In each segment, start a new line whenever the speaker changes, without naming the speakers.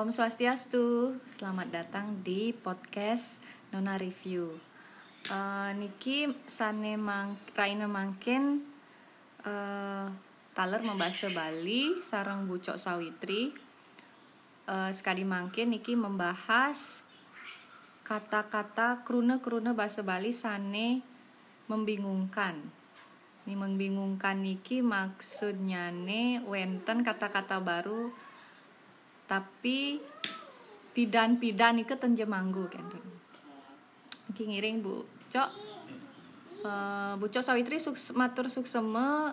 Om Swastiastu, selamat datang di podcast Nona Review. Uh, Niki sane mang Raina mangkin uh, taler membahas Bali sarang bucok sawitri. Uh, sekali mangkin Niki membahas kata-kata krune-krune bahasa Bali sane membingungkan. Ini membingungkan niki maksudnya ne wenten kata-kata baru tapi pidan-pidan itu tenjemanggu kan Iki ngiring Bu. Cok. Uh, Bu Cok Sawitri suks, matur sukseme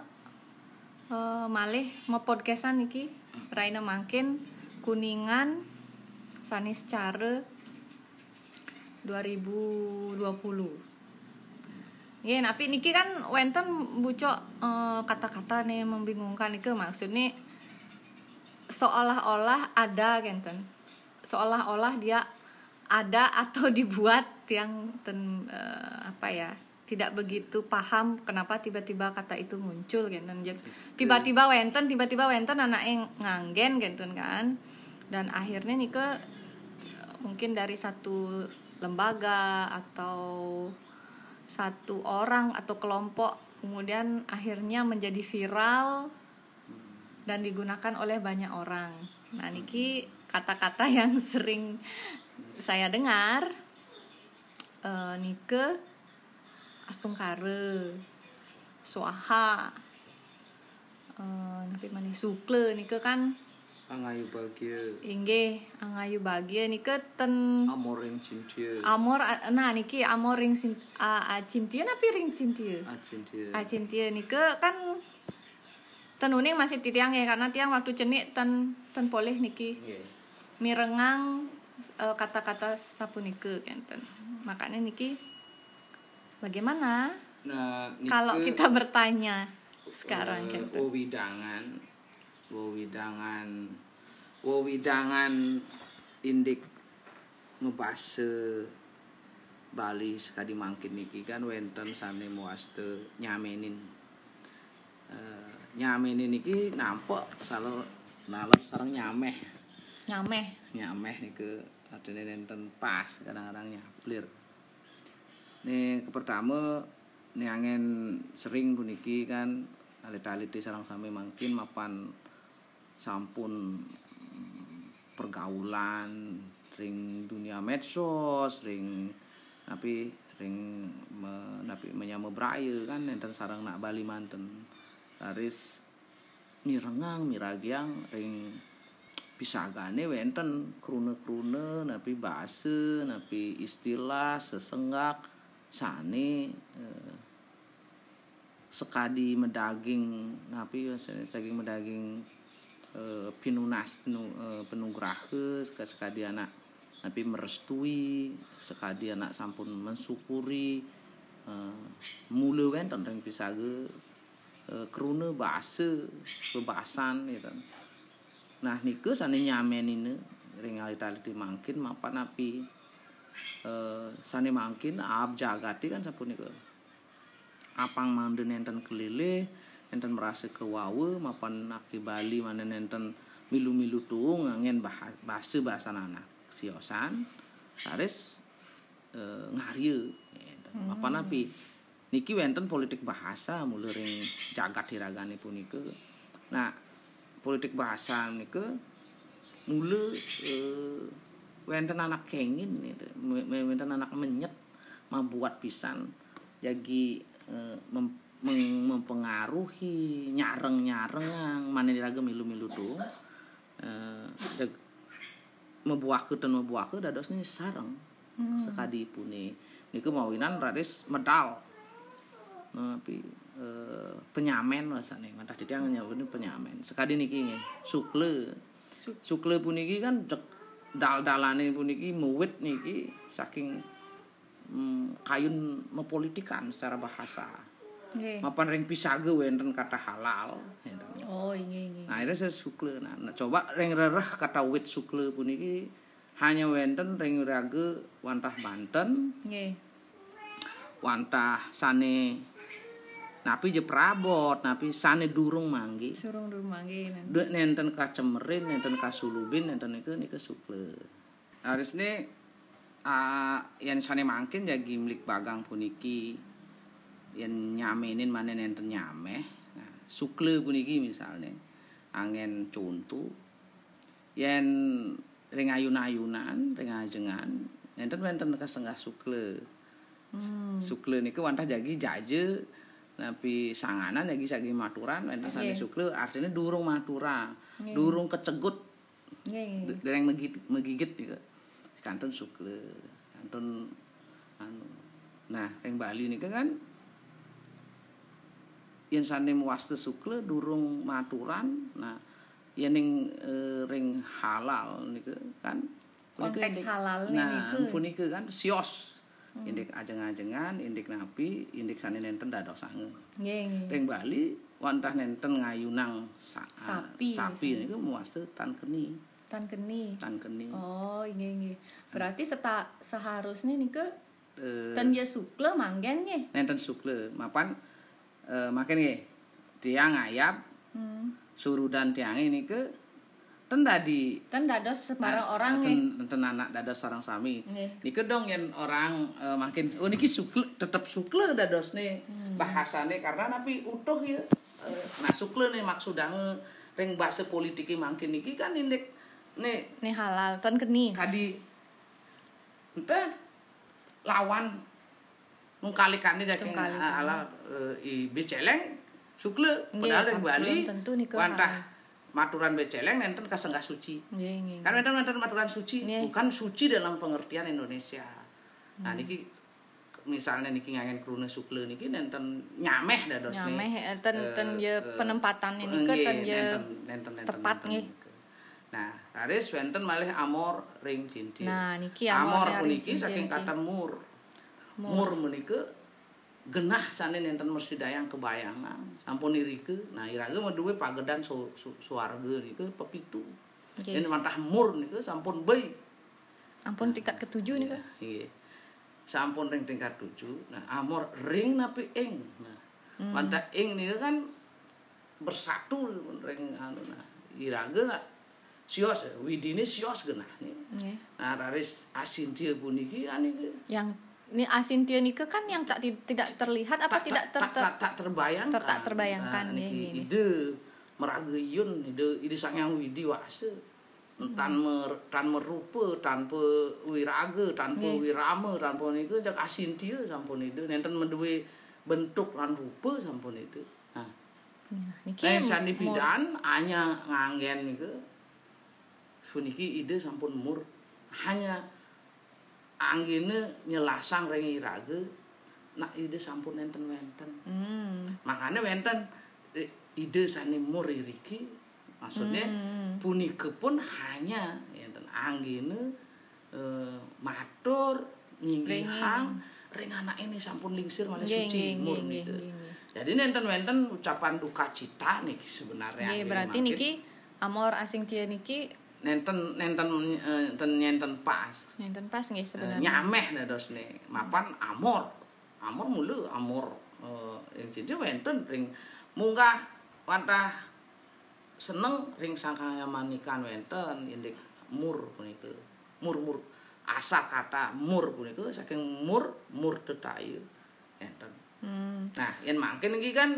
uh, malih mau podcastan niki Raina mangkin kuningan sanis cara 2020 Ya, tapi niki kan wenten bucok uh, kata-kata nih membingungkan itu maksudnya seolah-olah ada genten seolah-olah dia ada atau dibuat yang ten, uh, apa ya tidak begitu paham kenapa tiba-tiba kata itu muncul genten tiba-tiba wenten tiba-tiba wenten anak yang nganggen genten kan. Dan akhirnya nih ke mungkin dari satu lembaga atau satu orang atau kelompok kemudian akhirnya menjadi viral dan digunakan oleh banyak orang. Nah, niki kata-kata yang sering saya dengar uh, nike astungkare, suaha, uh, napi mana sukle nike kan
Angayu bahagia
Inggih, angayu bahagia nike ten
Amor ring cintia
Amor nah niki amor ring a, a cintia napi ring cintia.
Ah cintia
A cintia nike kan tenuning masih titiang ya karena tiang waktu cenik ten ten poleh niki.
Nggih.
mirengang eh, kata-kata sapunike kenten makanya niki bagaimana?
Nah nike,
kalau kita bertanya sekarang
eh,
kenten
Wewidangan. Wewidangan Wewidangan Indik ngebase Bali sekali mangkin niki kan wenten sane muaste nyamenin Eh, nyamenin niki nampak salah nalar sarang nyameh.
Nyameh.
Nyameh nih ke ada nenten pas kadang-kadang nyaplir nih ke pertama nih angin sering puniki kan alit-alit di sarang sampai mungkin mapan sampun mm, pergaulan ring dunia medsos ring tapi ring me, tapi menyama beraya kan enten sarang nak Bali manten Laris mirengang miragiang ring pisagane wenten krune-krune napi bahasa napi istilah sesenggak sane eh, sekadi medaging napi daging medaging eh, pinunas penu, eh, sekadi anak napi merestui sekadi anak sampun mensyukuri eh, mula wenten ring pisage eh, krune bahasa bebasan gitu Nah niku sane nyamen ini ring alit-alit mangkin mapan api eh sane mangkin ab jagati kan sapun niku. Apang manden enten kelile enten merasa kewawe mapan aki Bali mana enten milu-milu tuung ngen bah- bahasa bahasa anak siosan saris eh, ngarye enten. mapan api niki wenten politik bahasa mulai ring jagat hiragane punika. Nah, politik bahasa niku mula eh, wenten anak kengin wenten anak menyet membuat pisan. Jadi eh, mem- meng- mempengaruhi nyareng-nyareng mana diraga milu-milu tuh eh, deg- membuahkeun dan membuahkeun dadosnya sareng sekadi pune niku mawinan raris medal tapi eh, penyamen rasane. Ngentah ditiang nyawune penyamen. Sekadi niki nggih sukle.
Suk-
sukle puniki kan cek dal-dalane puniki muwit niki saking mm, kayun mepolitikan secara bahasa.
Nggih.
mapan ring pisage wenten kata halal enten.
oh ini ini
Nah, akhirnya saya sukle. Nah, nah, coba ring rereh kata wit sukle puniki hanya wenten ring rage wantah Banten,
nggih.
Wantah sane napi je prabot napi sane durung manggi.
Surung rumah gini
Dek nenten kacemerin nenten kasulubin nenten niku niku sukle harusnya uh, yang sane mangkin ya gimlik bagang puniki yang nyamenin mana nenten nyameh. Nah, sukle puniki misalnya angin contoh yang ring ayun-ayunan ring ajengan nenten nenten kasengah sukle sukle niku wantah jagi jaje tapi sanganan lagi sagi maturan enten sane
Nggih.
sukle artinya durung matura durung kecegut
Nggih.
dereng megigit, megigit gitu. Kantun sukle, kantun anu. Nah, yang Bali ini kan yang sane muaste sukle durung maturan. Nah, yang ning eh, ring halal niku kan
Konteks halal nih
Nah,
niku.
Kan sios. Indik ajeng-ajengan, indik napi, indik sane nenten dados sange.
Nggih.
Ring Bali wantah nenten ngayunang sa
Sapi,
sapi niku muaste tan keni,
Tan keni.
tan keni.
Oh, nggih nggih. Berarti seta seharusnya nih ke
Eh,
tan ya sukle manggen nggih.
nenten sukle mapan eh, makin nggih tiang ayap
Hmm.
surudan tiang ini ke ten dadi
Tan dados sembarang
Nah,
orang
ten, ten anak dados sarang sami
Nggih.
niki dong yang orang eh, makin oh niki sukle tetap sukle dados nih
Hmm.
bahasane karena napi utuh ya Eh, nah sukle nih maksudnya ring bahasa politiki makin niki kan indek nih
Nih halal, tan keni.
kadi ente lawan mengkalikan dia daking
Mengkalikan.
ala eh, i beceleng sukle padahal Bali
tentu nih
wantah
halal.
Maturan beceleng nenten kasenggah suci
nggih.
kan nenten nenten maturan suci bukan suci dalam pengertian Indonesia nah niki misalnya niki ngayen krune sukle niki nenten nyameh dados
Nyameh eh, tan tan ya penempatan ini ke ya tepat nggih.
Nah, Haris wenten malih amor ring cincin.
Nah, niki
amor
amor
puniki saking kata mur. Mur menika genah sane nenten mesti dayang kebayangan. Sampun irike. Nah, irage mah duwe pagedan su, su, suarga niku pepitu.
Nggih.
Yen mantah mur niku sampun bayi.
Ampun tingkat ketujuh nih kan.
Iya. Sampun ring tingkat tujuh. Nah, amor ring napi ing. Nah,
Hmm.
mantah ing niku kan bersatu ring anu nah. Irage nah, sios widine sios genah nih.
Nggih.
Nah, raris asin dia puniki aniki
Yang ini asin tia nika kan yang tak ti- tidak terlihat apa tidak ter,
tak, tak, tak terbayangkan.
ter- tak terbayangkan,
Nah,
ya, ini.
ide meragayun ide ide sangyang widi wase. Tan mer, tan merupa tanpa wiraga tanpa
Nggih.
wirama tanpa niku jak asin dia sampun itu nenten menduwe bentuk lan rupa sampun itu nah
niki
Nah, sandi pidan hanya ngangen niku suniki ide sampun mur hanya anggene nyelasang ring irage nak ide sampun enten wenten
Hmm.
makanya wenten eh, ide sani mur iriki maksudnya
Hmm.
punika pun hanya enten anggene eh, matur nyinggihang ring anak ini sampun lingsir malah suci mur
nggih.
Jadi nenten-nenten ucapan duka cita nih sebenarnya. Ini
berarti niki amor asing tia niki
nenten nenten eh, nenten nenten pas.
nenten pas nggih
Eh,
sebenarnya.
nyameh dados nih. Mapan amor. Amor mulu amor eh, yang cinta wenten ring munggah wantah seneng ring sangkaya manikan wenten indik mur punika. Mur-mur asa kata mur punika saking mur mur tetayu enten.
Hmm.
Nah, yang makin iki kan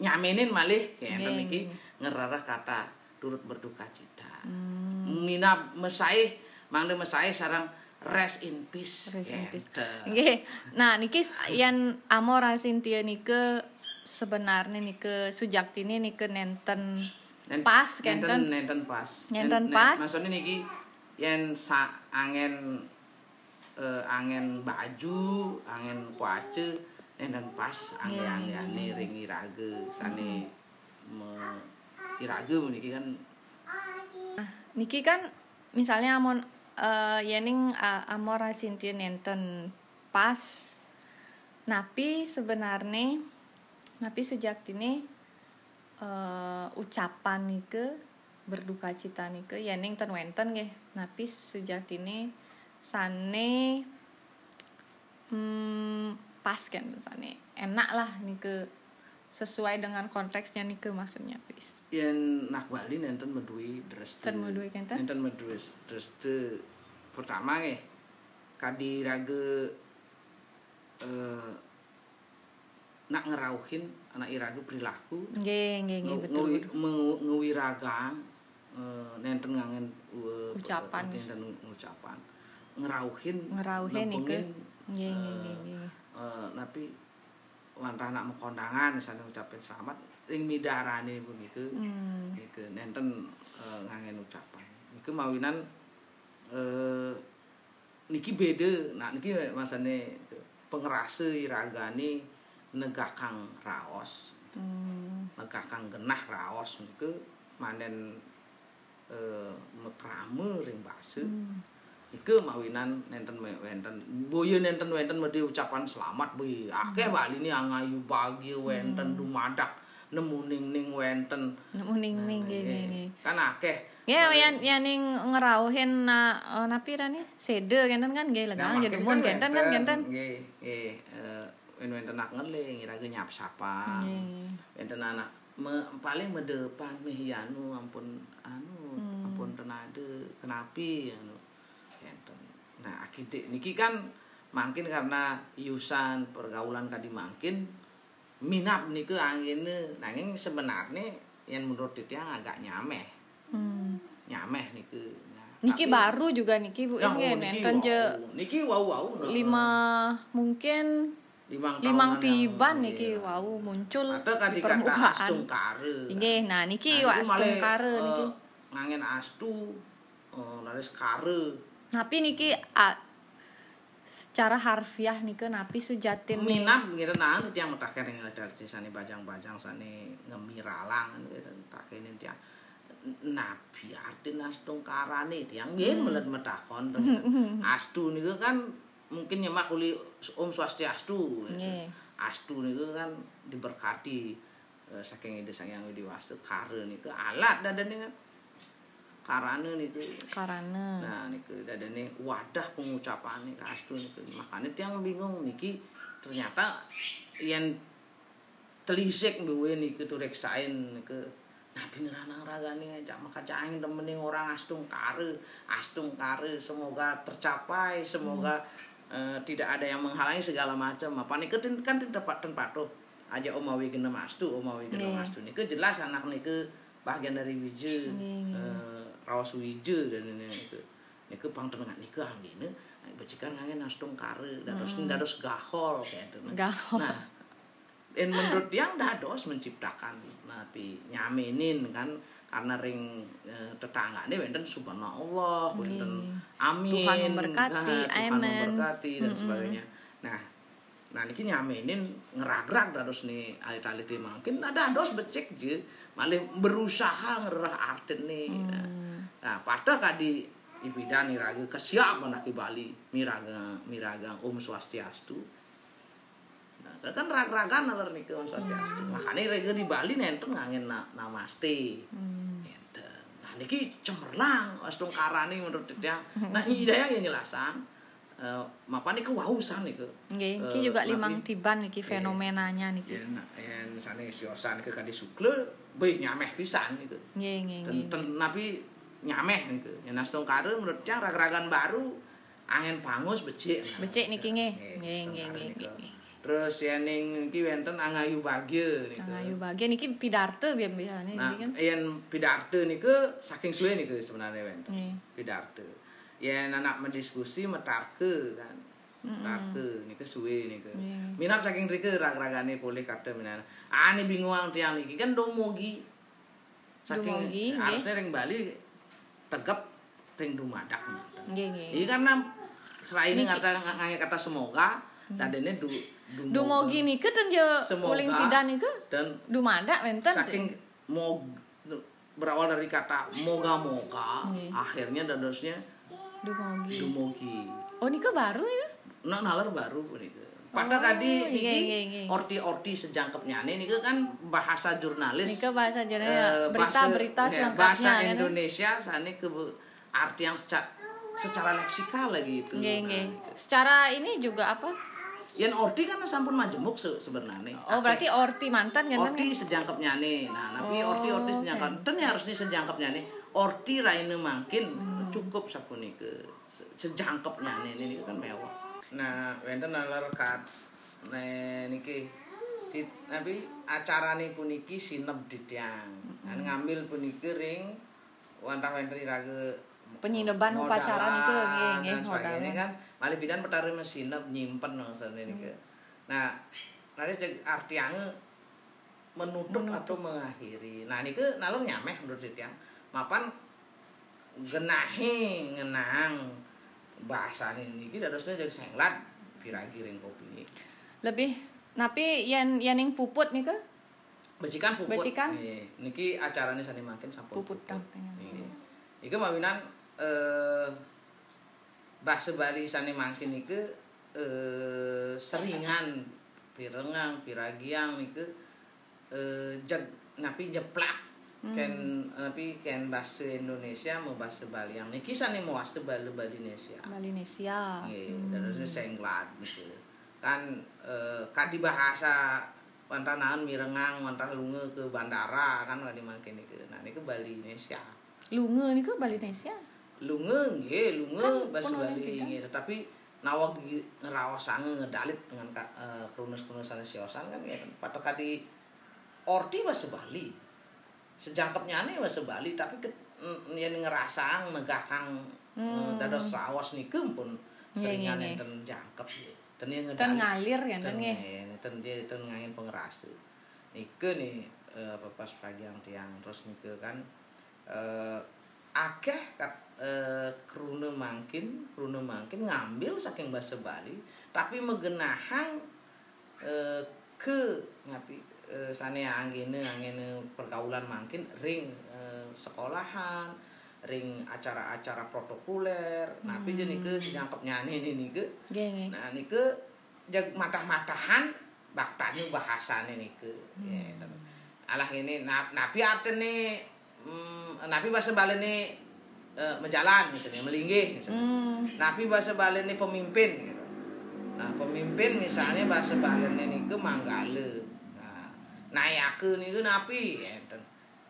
nyamenin malih kayak iki
nggih.
ngerarah kata turut berduka cita.
Hmm.
Mina mesaih mangde mesaih sarang rest in peace.
Rest in peace. Nggih. Nah, niki yang amor asin tia nike sebenarnya nike sujakti ini nike nenten
Nen-
pas
nenten
kenten
nenten pas.
Nenten
Nen-
pas.
Maksudnya niki yen sa angen eh, angen baju, angen kuace nenten pas angge-anggane ring irage sane me, irage niki kan
niki kan misalnya amon eh yening uh, amor asin tia nenten pas. Napi sebenarnya napi sujakti ini eh, ucapan nike berduka cita nike yening ten wenten napi sujati ini sane hmm, pas kan sane enak lah nih ke sesuai dengan konteksnya nih ke maksudnya please
Yen nak Bali nenten medui dreste.
Nenten medui kenten?
Nenten medui dreste. Pertama nge kadi raga eh nak ngerauhin anak iraga perilaku
nggih nggih nggih betul betul
ngewiragang eh, nenten ngangen eh,
Ucapan.
nenten ucapan ngerauhin
Ngerauhin nggih
eh,
nggih nggih nggih
eh, tapi wantah anak mau kondangan misalnya ngucapin selamat ring midarane begitu
hmm.
Iku nenten eh, ngangen ucapan. Iku mawinan eh niki beda. Nah niki masane pengerasa iragane negakang raos,
Hmm.
negakang genah raos niku manen eh mekrame ring base.
Hmm.
Iku mawinan nenten wenten boyo nenten wenten mesti ucapan selamat bui. Akeh bali ni angayu bagi wenten dumadak nemu ning ning wenten.
nemu ning ning nggih nggih nggih
Kan akeh
Ya, yang yang ning ngerauhin na uh, napira nih sede kenten kan nggih legang jadi mun kenten kan kenten.
Nggih, nggih, eh wen wenten nak ngeling iraga nyap sapa.
Nggih.
Enten anak me, paling medepan meh anu ampun anu
Hmm.
ampun tenade kenapi anu. Nah, akidik niki kan mungkin karena iusan pergaulan kadi mungkin minat niku angine nanging sebenarnya yang menurut Titiang agak nyameh
Hmm.
nyameh niku. Nah,
Niki
tapi-
baru juga niki Bu
Ya,
nggih
oh, niki
nenten je
wow. Niki wow wow. no.
lima mungkin
limang
limang tiban niki
iya.
wow muncul
Ada kan
di permukaan.
astung kare.
Nggih, nah niki
Nah,
wak astung kare
eh,
niki.
Ngangen astu eh laris kare.
Tapi niki a, secara harfiah niki napi sujatin nih.
Minat ngira nang tiang metaken ing ada di sane bajang-bajang sane ngemiralang taken tiang nabi arti astung karane tiang yen
Hmm.
melet metakon astu niku kan mungkin nyemak uli Om Swastiastu.
Nggih.
Astu niku kan diberkati eh, saking ide sang yang diwasu kare niku alat dadane kan karane niku.
Karena
nah niku dadane wadah pengucapane astu niku. Makanya tiang bingung niki ternyata yang telisik duwe niku tureksain niku. Nabi ngeranang ragane ajak maka jangan temening orang astung kare astung kare semoga tercapai semoga eh, tidak ada yang menghalangi segala macam. Apa niku kan kan tempat tempat tuh aja omawi genem astu omawi genem
Nggih.
astu. Niku jelas anak niku bagian dari wije
Nggih, nggih.
eh, raos wije dan ini niku niku pangtenengan niku anggene nek becikan ngangen astung kare dados dados gahol kayak itu
Gahol.
nah dan menurut yang dados menciptakan nabi nyaminin kan karena ring eh, tetanggane wenten subhanallah wenten amin
Tuhan memberkati,
nah, Tuhan
amen.
memberkati dan sebagainya. Nah nah niki nyaminin ngeragrak dados nih alit-alit mungkin ada dados becek je malah berusaha ngerah arten nih nah, nah pada kadi ibidan iraga kesiap anak di Bali miraga miraga Om Swastiastu Nah, kan rag-ragan aler nih ke Om Swastiastu. Makanya rega di Bali nenten ngangen na namaste.
Hmm.
Enten. Nah niki cemerlang astung karane menurut dia. Nah ida yang jelasan. Eh mapa niku wausan niku.
nggih
Eh,
niki juga limang tiban niki fenomenanya niki.
Ya, nah, yang misalnya siosan ke kadi sukle, beuh nyameh pisan niku.
Nggih nggih nggih.
ten- nabi nyameh niku. Yang astung kare menurut dia rag-ragan baru angin pangus becik. Nah,
Becik niki nggih.
Nggih,
Nggih nggih.
Terus yang ning iki wenten angayu bagya niku.
Kang Ayu bagian niki pidarte biar biasanya
Nah,
niki kan.
yang pidarte niku saking suwe niku sebenarnya.
Nggih.
Pidarte. Yang anak mendiskusi metarke kan. Metarke niku suwe niku.
Iya.
Minat saking rike rag-ragane boleh kata minat. Ah ini bingung tiang iki kan domogi. Saking harusnya ring Bali tegep ring dumadak.
Nggih nggih.
Ini karena serai ini kata ngange kata semoga dadene du dumoga.
Dumogi niki ten
Semoga.
uling pidan niku
dan
dumada wenten
saking mau berawal dari kata moga-moga akhirnya dadosnya
dumogi.
dumogi
Oh niki baru ya?
nah nalar baru niku pada
Oh,
tadi
iya,
niki
iya, iya.
orti-orti sejangkepnya nih niku kan bahasa jurnalis
Niki bahasa
eh, bahasa-
berita-berita
ya,
selengkapnya
bahasa
kan.
Indonesia sane ke arti yang secara secara leksikal lagi itu
Nggih
Nah,
nggih.
gitu.
Secara ini juga apa?
yen orti kan sampun majemuk se sebenarnya
Oh, berarti orti mantan kan?
orti sejangkep nyane nah tapi
Oh,
orti orti
oke.
sejangkep ten ya harusnya sejangkep nyane orti raine makin cukup sapunike Se- sejangkep nyane ini kan mewah nah wenten nalar kat ne niki di tapi acarane puniki sinep ditiang kan ngambil puniki ring wantah wenten irage
Penyineban upacara niku nggih nggih modalan.
kan. malih bidan petari mesinep nyimpen maksudnya niki. Nah nanti jeg- artiannya menutup, atau mengakhiri. Nah ini nalung nyameh menurut tiang mapan genahi ngenang bahasa ini kita harusnya jadi senglat piragi ring kopi ini
Lebih napi yen yen ing puput niku
becikan puput
Becikan?
Nih, niki acaranya sani makin sampun
Puput tanya.
Ini. Iku mawinan eh bahasa Bali sani makin iku eh seringan pirengang piragiang niku eh jag napi jeplak ken napi ken bahasa Indonesia mau bahasa Bali yang niki sani mau bahasa Bali Bali Indonesia.
Malinesia.
Nggih, dan harusnya senglat gitu. Kan eh kadi bahasa wantah naon mirengang wantah lunge ke bandara kan kadi makin niku. Nah niku Bali Indonesia.
Lunge niku Balinesia.
Lunge nggih, lunge
Kan
bahasa Bali nggih, tetapi nawa ngeraosange ngedalit dengan ka- eh, krunus-krunusan siosan kan ya patok kadi orti bahasa Bali. Sejangkepnya aneh bahasa Bali tapi ke, mm, yang ngerasang negakang hmm. dados raos niku pun
Nggih,
seringan
nggih,
enten jangkep ya. Ten yang
Ten ngalir ya ten
Ten nge- ten dia ten ngangin pengerasa. Niku nih eh, pas pagi yang tiang terus niku kan eh akeh kat eh krune mangkin, krune mangkin ngambil saking bahasa Bali tapi megenahang eh ke ngapi eh, sane anggene anggene pergaulan mangkin ring eh, sekolahan ring acara-acara protokoler napi jadi ke nyangkep nyanyi ini
Nggih nggih.
Nah niku jag matah-matahan baktanya bahasane niku. Ya, dan alah ini na, napi artene mm, napi bahasa balene eh, menjalan misalnya melinggih misalnya.
Hmm.
Napi bahasa balene pemimpin gitu. Nah, pemimpin misalnya bahasa balene niku manggale. Nah, nayakeun niku napi enten.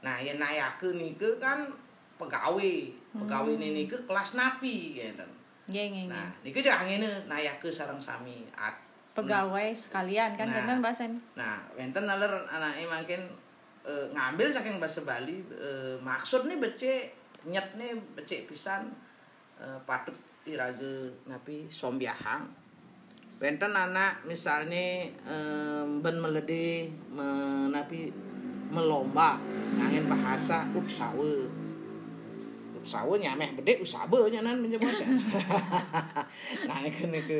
Nah, ya nayakeun niku kan pegawai. Pegawai ini niku kelas napi enten.
Nggih nggih.
Nah, niku jangan ngene nayakeun sareng sami. At,
Pegawai sekalian kan
Nah.
bahasan.
Nah, wenten naler anake makin eh, ngambil saking bahasa Bali eh, maksud nih becek nyet nih becek pisan eh, patut irage napi sombiahang. Wenten anak misalnya eh, ben melede menapi melomba. Ngangin bahasa upsawe. Upsawe nyameh bede usabe nyanan menyebut nah niki niki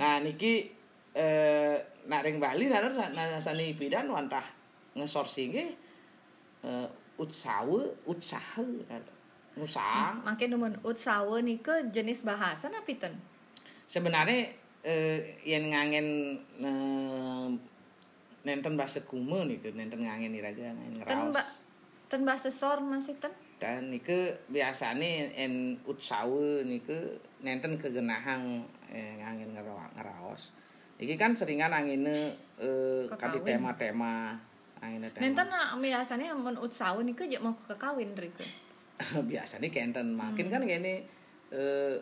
nah niki eh nak ring Bali nanar nanar sani pidan wantah ngesorsi ge eh utsawe utsahe usaha
Makin nemen utsawe niku jenis bahasa napi ten?
sebenarnya eh yang ngangen eh, nenten bahasa kume niku nenten ngangen iraga ngangen
Ten ba ten bahasa sor masih ten?
dan niku biasane en utsawe niku nenten kegenahang eh, angin ngerawa- ngeraos iki kan seringan angine eh, kadi tema-tema angine tema.
Nenten na biasanya mun utsawe niku je mau kekawin riku.
biasanya kenten. Makin kan kene eh,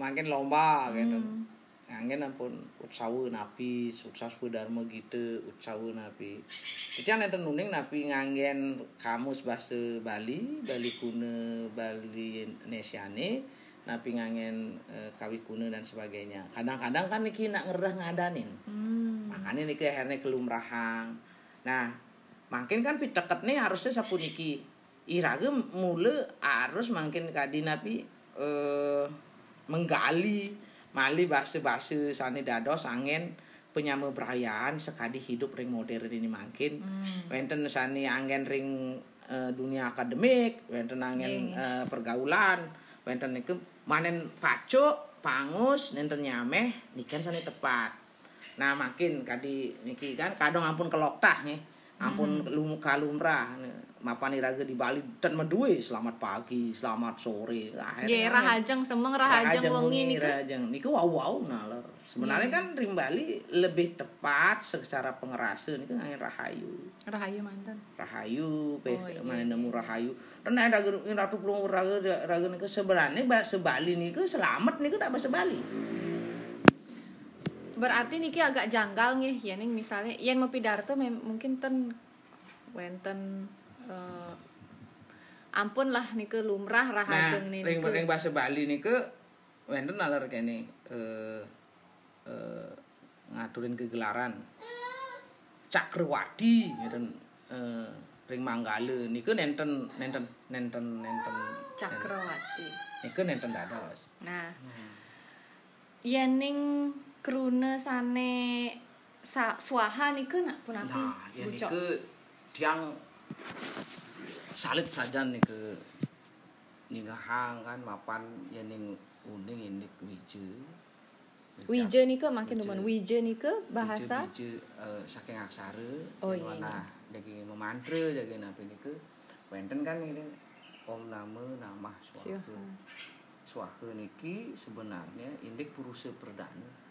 makin lomba kenten angin ampun utsawe napi sukses dharma gitu utsawe napi. Kan enten nuning napi ngangen kamus bahasa Bali Bali kuna Bali Indonesiane napi ngangen eh, kawi kuna dan sebagainya. Kadang-kadang kan niki nak ngerah ngadanin.
Hmm.
makanya niki akhirnya kelumrahan nah makin kan piteket nih harusnya sapuniki. Irage mule harus makin kadi napi eh, menggali mali bahasa-bahasa sani dados angin penyama perayaan sekadi hidup ring modern ini makin wenten sani angin ring eh, dunia akademik wenten angin eh, pergaulan. Wenten niku manen pacuk pangus nenten nyameh nikan sani tepat. Nah makin kadi niki kan kadang ampun keloktah nih. Ampun lum kalumrah mapan iraga di Bali dan medue selamat pagi selamat sore
Nggih, rahajeng semeng rahajeng wengi niku.
rahajeng niku wow wow naler sebenarnya kan ring Bali lebih tepat secara pengerasa niku angin rahayu
Rahayu mantan.
rahayu pe
Oh, iya,
mana nemu rahayu dan ada ratu pelung raga raga niku sebenarnya bahasa Bali niku selamat niku tak bahasa Bali
Berarti niki agak janggal nih, ya nih misalnya yen mau pidarto mungkin ten wenten eh, ampun lah niku lumrah
Nah,
rahajeng nih
ring ring bahasa Bali niku wonten nalar kene eh eh ngaturin kegelaran Cakrewadi ngeten eh ring Manggala niku nenten nenten nenten nenten
Cakrawati.
niku nenten dados.
Nah, yen ning krune sane sa, swaha niku nak pun api
Nah, ya niku tiang salit saja niku ningahang kan mapan ya ning uning ini wije.
Wije niku makin
Wije.
demen wije niku bahasa?
Biji eh, saking aksara
Oh, iya,
mana jadi memantra jadi napi niku. Wenten kan ini om nama nama swaha
Swaha.
niki sebenarnya indik purusa perdana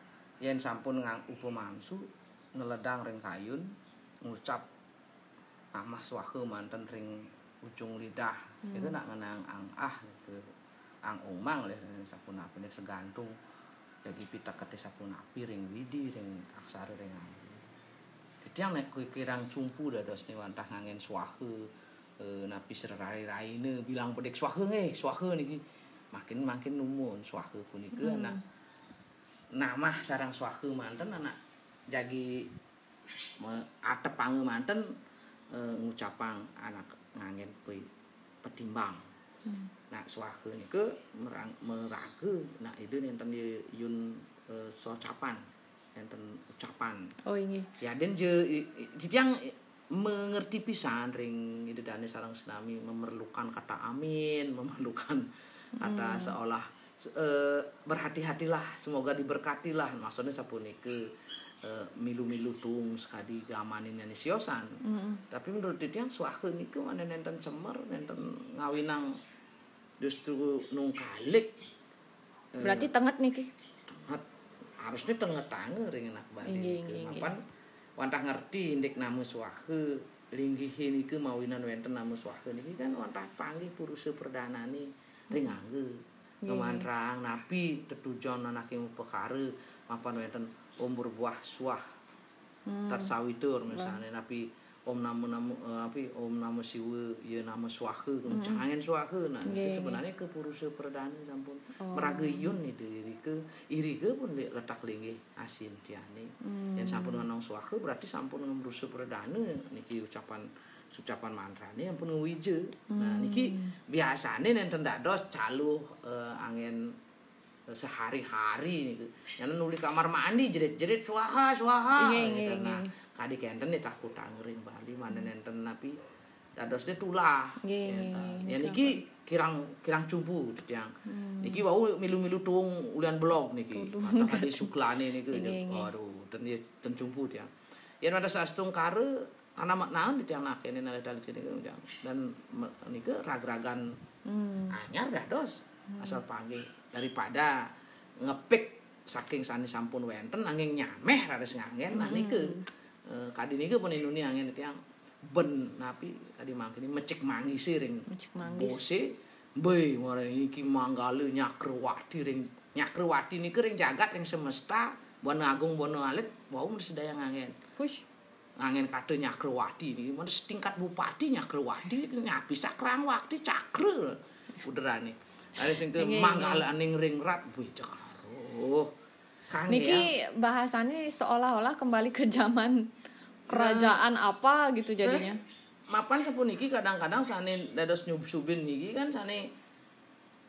yang sampun ngang upamangsu neledang ring kayun ngucap nama swaha manten ring ujung lidah. Itu nak ngenang ang ah ke ang umang leh sampun apa ini tergantung jadi pita kete sapun api ring widi ring aksara ring anggi jadi yang nek kue kirang cumpu dados nih wantah ngangen swahe e, napi serari raine bilang pedek swahe nge swahe niki. Makin makin numun swahe punika
Hmm.
anak nama sarang swahe manten anak jagi me- atep pange manten e, ngucapang anak ngangen pe petimbang
Hmm.
Nak swahe niku merang meraga nak itu nenten yun eh, socapan nenten ucapan.
Oh ini.
Ya den je yang mengerti pisan ring itu dane sarang senami memerlukan kata amin, memerlukan kata seolah eh, berhati-hatilah, semoga diberkatilah. Maksudnya sapunike eh, milu-milu tung sekali gamanin yang siosan. Tapi menurut dia swahe niku mana nenten cemer, nenten ngawinang justru nung kalik
Berarti tenget niki.
harusnya tengah tangan ring enak
Inggih,
balik mapan wantah ngerti indek nama swahe linggih ini ke mawinan wenten nama swahe niki kan wantah panggih purusa perdana nih ring angge
Inggih,
kemantrang napi tetujon anak yang pekare mapan wenten om berbuah swah
Hmm.
tat sawitur misalnya napi om nama nama eh, api om nama siwe ya nama swahe jangan swahe nah
Nggih,
itu sebenarnya ke purusa perdana sampun
Oh.
meragayun itu iri ke iri ke pun letak linggih asin tiane
Hmm.
yang sampun nganong swahe berarti sampun ngemrusu perdana niki ucapan ucapan mantrane yang pun wije nah
Hmm.
niki biasane nenten dados caluh eh, angin sehari-hari niku. Yang nuli kamar mandi jerit-jerit swaha swaha.
Iya,
gitu.
iya,
Nah,
iya.
kadi kenten nih takut tangering Bali mana nenten napi dadosnya tulah.
Iya,
Gitu.
iya, iya,
Ya
niku
niki kirang kirang cumpu tiang.
Hmm.
Niki wau milu-milu tung ulian blog niki. Mata kadi suklane. Waduh, dan dia ten cumpu tiang. Yen ada sastung kare karena maknaon di tiang nak ini nale dali sini tiang. Dan me- niki rag-ragan
Hmm.
anyar dados asal panggil daripada ngepik saking sani sampun wenten angin nyameh rades ngangen nah nike Eh, kadi nike pun inuni angin itu yang ben napi kadi mangkini mecik mangisi ring
Mecik manggis.
bose be mare iki manggale nyakrewati ring nyakrewati nike ring jagat ring semesta bono agung bono alit wau mesti sedaya ngangen
Push.
Ngangen kate nyakrewati iki. Mana setingkat bupati nyakrewati nyapi sakrang wakti cakre puderane. Ada sing ke
Nggih,
manggalaning ringrat wih cekaro kang
Niki
ya.
bahasannya seolah-olah kembali ke zaman kerajaan apa gitu jadinya.
mapan sapuniki kadang-kadang sane dados nyub-subin niki kan sane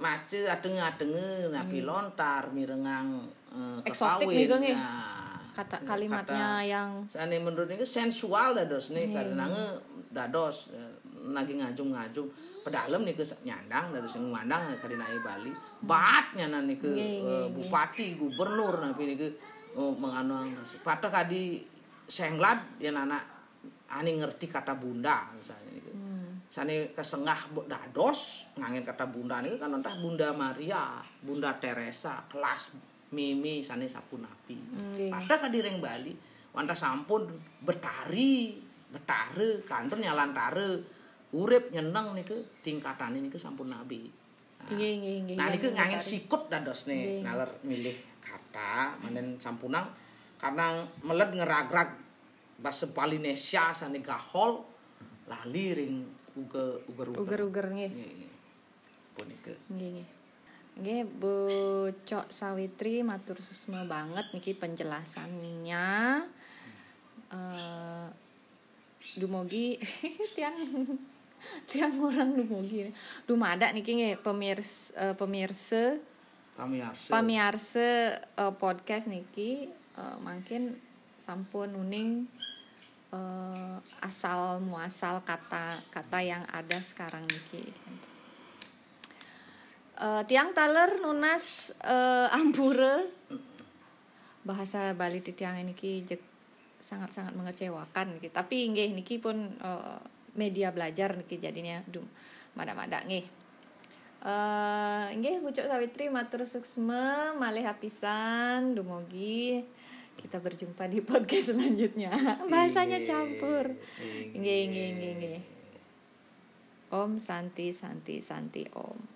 mace adenge-adenge napi lontar mirengang eh,
Eksotik
kekawin.
niku nggih.
Nah,
Kata kalimatnya
kata-
yang
Sane menurut ini sensual dados nih
Iya,
karena dados eh, lagi ngajung-ngajung pedalem nih ke nyandang dados yang mandang kali naik Bali batnya nanti ke
iya,
eh,
iya.
bupati gubernur nanti nih ke oh, menganong patah kadi senglat ya anak ani ngerti kata bunda misalnya gitu.
Hmm.
Sane kesengah dados ngangin kata bunda ini kan entah bunda Maria, bunda Teresa, kelas Mimi sane sapu napi.
Nggih.
Pada kadireng Bali, wanta sampun betari, betare, kantor nyalantare, urip nyeneng niku tingkatan ini sampun nabi. Nah,
Nggih, nggih, nggih.
Nah
Yang
niku ngangin sikut dados nih
Nggih.
nalar milih kata manen sampunang karena meled ngeragrag bahasa Polinesia sane gahol lali ring uga uger uger.
Nggih.
Punika.
Nggih, nggih. Nggih, Bu Cok Sawitri matur susma banget niki penjelasannya. Eh dumugi tiang tiang orang dumugi. Dumada niki nggih pemirs eh, pemirsa
Pamiarsa.
pamiarsa eh, podcast niki eh, mungkin sampun nuning eh, asal muasal kata kata yang ada sekarang niki. Eh, tiang taler nunas eh, ampure bahasa Bali di tiang niki jek sangat-sangat mengecewakan niki. Tapi nggih niki pun eh, media belajar niki jadinya dum mada-mada nggih. Eh nggih Bu Cok Sawitri matur suksma malih hapisan dumugi kita berjumpa di podcast selanjutnya. Bahasanya
Inggih.
campur. Nggih nggih nggih nggih. Om Santi Santi Santi Om.